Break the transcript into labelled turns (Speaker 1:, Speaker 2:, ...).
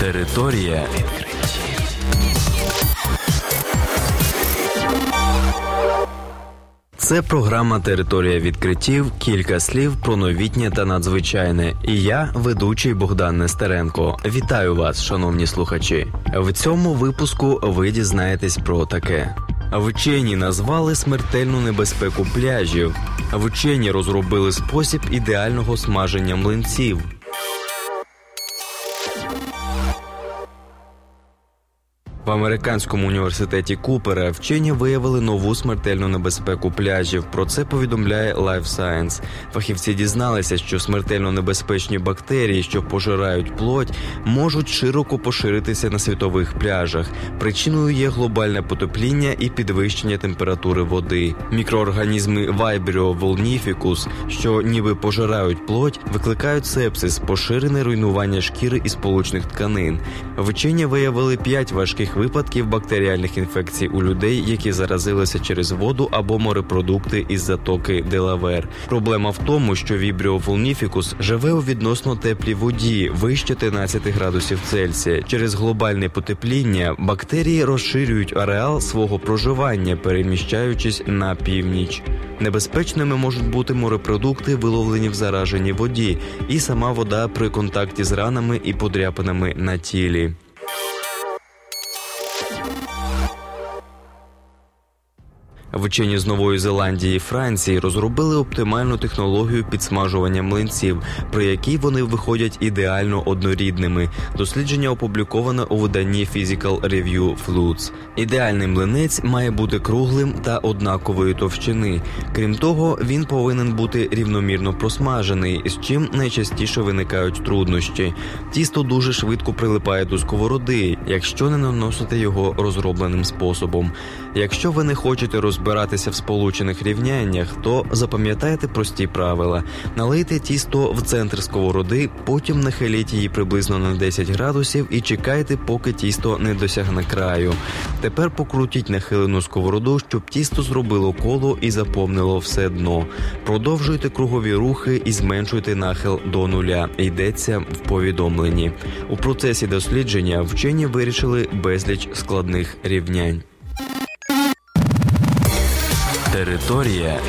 Speaker 1: Територія відкриттів. Це програма Територія відкриттів. Кілька слів про новітнє та надзвичайне. І я, ведучий Богдан Нестеренко. Вітаю вас, шановні слухачі. В цьому випуску ви дізнаєтесь про таке. Вчені назвали смертельну небезпеку пляжів. Вчені розробили спосіб ідеального смаження млинців. В американському університеті Купера вчені виявили нову смертельну небезпеку пляжів. Про це повідомляє Life Science. Фахівці дізналися, що смертельно небезпечні бактерії, що пожирають плоть, можуть широко поширитися на світових пляжах. Причиною є глобальне потепління і підвищення температури води. Мікроорганізми Vibrio volnificus, що ніби пожирають плоть, викликають сепсис, поширене руйнування шкіри і сполучних тканин. Вчені виявили п'ять важких випадків бактеріальних інфекцій у людей, які заразилися через воду або морепродукти із затоки Делавер. Проблема в тому, що vulnificus живе у відносно теплій воді вище 13 градусів Цельсія. Через глобальне потепління бактерії розширюють ареал свого проживання, переміщаючись на північ. Небезпечними можуть бути морепродукти, виловлені в зараженій воді, і сама вода при контакті з ранами і подряпинами на тілі. Вчені з Нової Зеландії і Франції розробили оптимальну технологію підсмажування млинців, при якій вони виходять ідеально однорідними. Дослідження опубліковане у виданні Physical Review Foods. Ідеальний млинець має бути круглим та однакової товщини. Крім того, він повинен бути рівномірно просмажений, з чим найчастіше виникають труднощі. Тісто дуже швидко прилипає до сковороди, якщо не наносити його розробленим способом. Якщо ви не хочете роз розбиратися в сполучених рівняннях, то запам'ятайте прості правила: налийте тісто в центр сковороди, потім нахиліть її приблизно на 10 градусів і чекайте, поки тісто не досягне краю. Тепер покрутіть нахилену сковороду, щоб тісто зробило коло і заповнило все дно. Продовжуйте кругові рухи і зменшуйте нахил до нуля. Йдеться в повідомленні. У процесі дослідження вчені вирішили безліч складних рівнянь. Територія.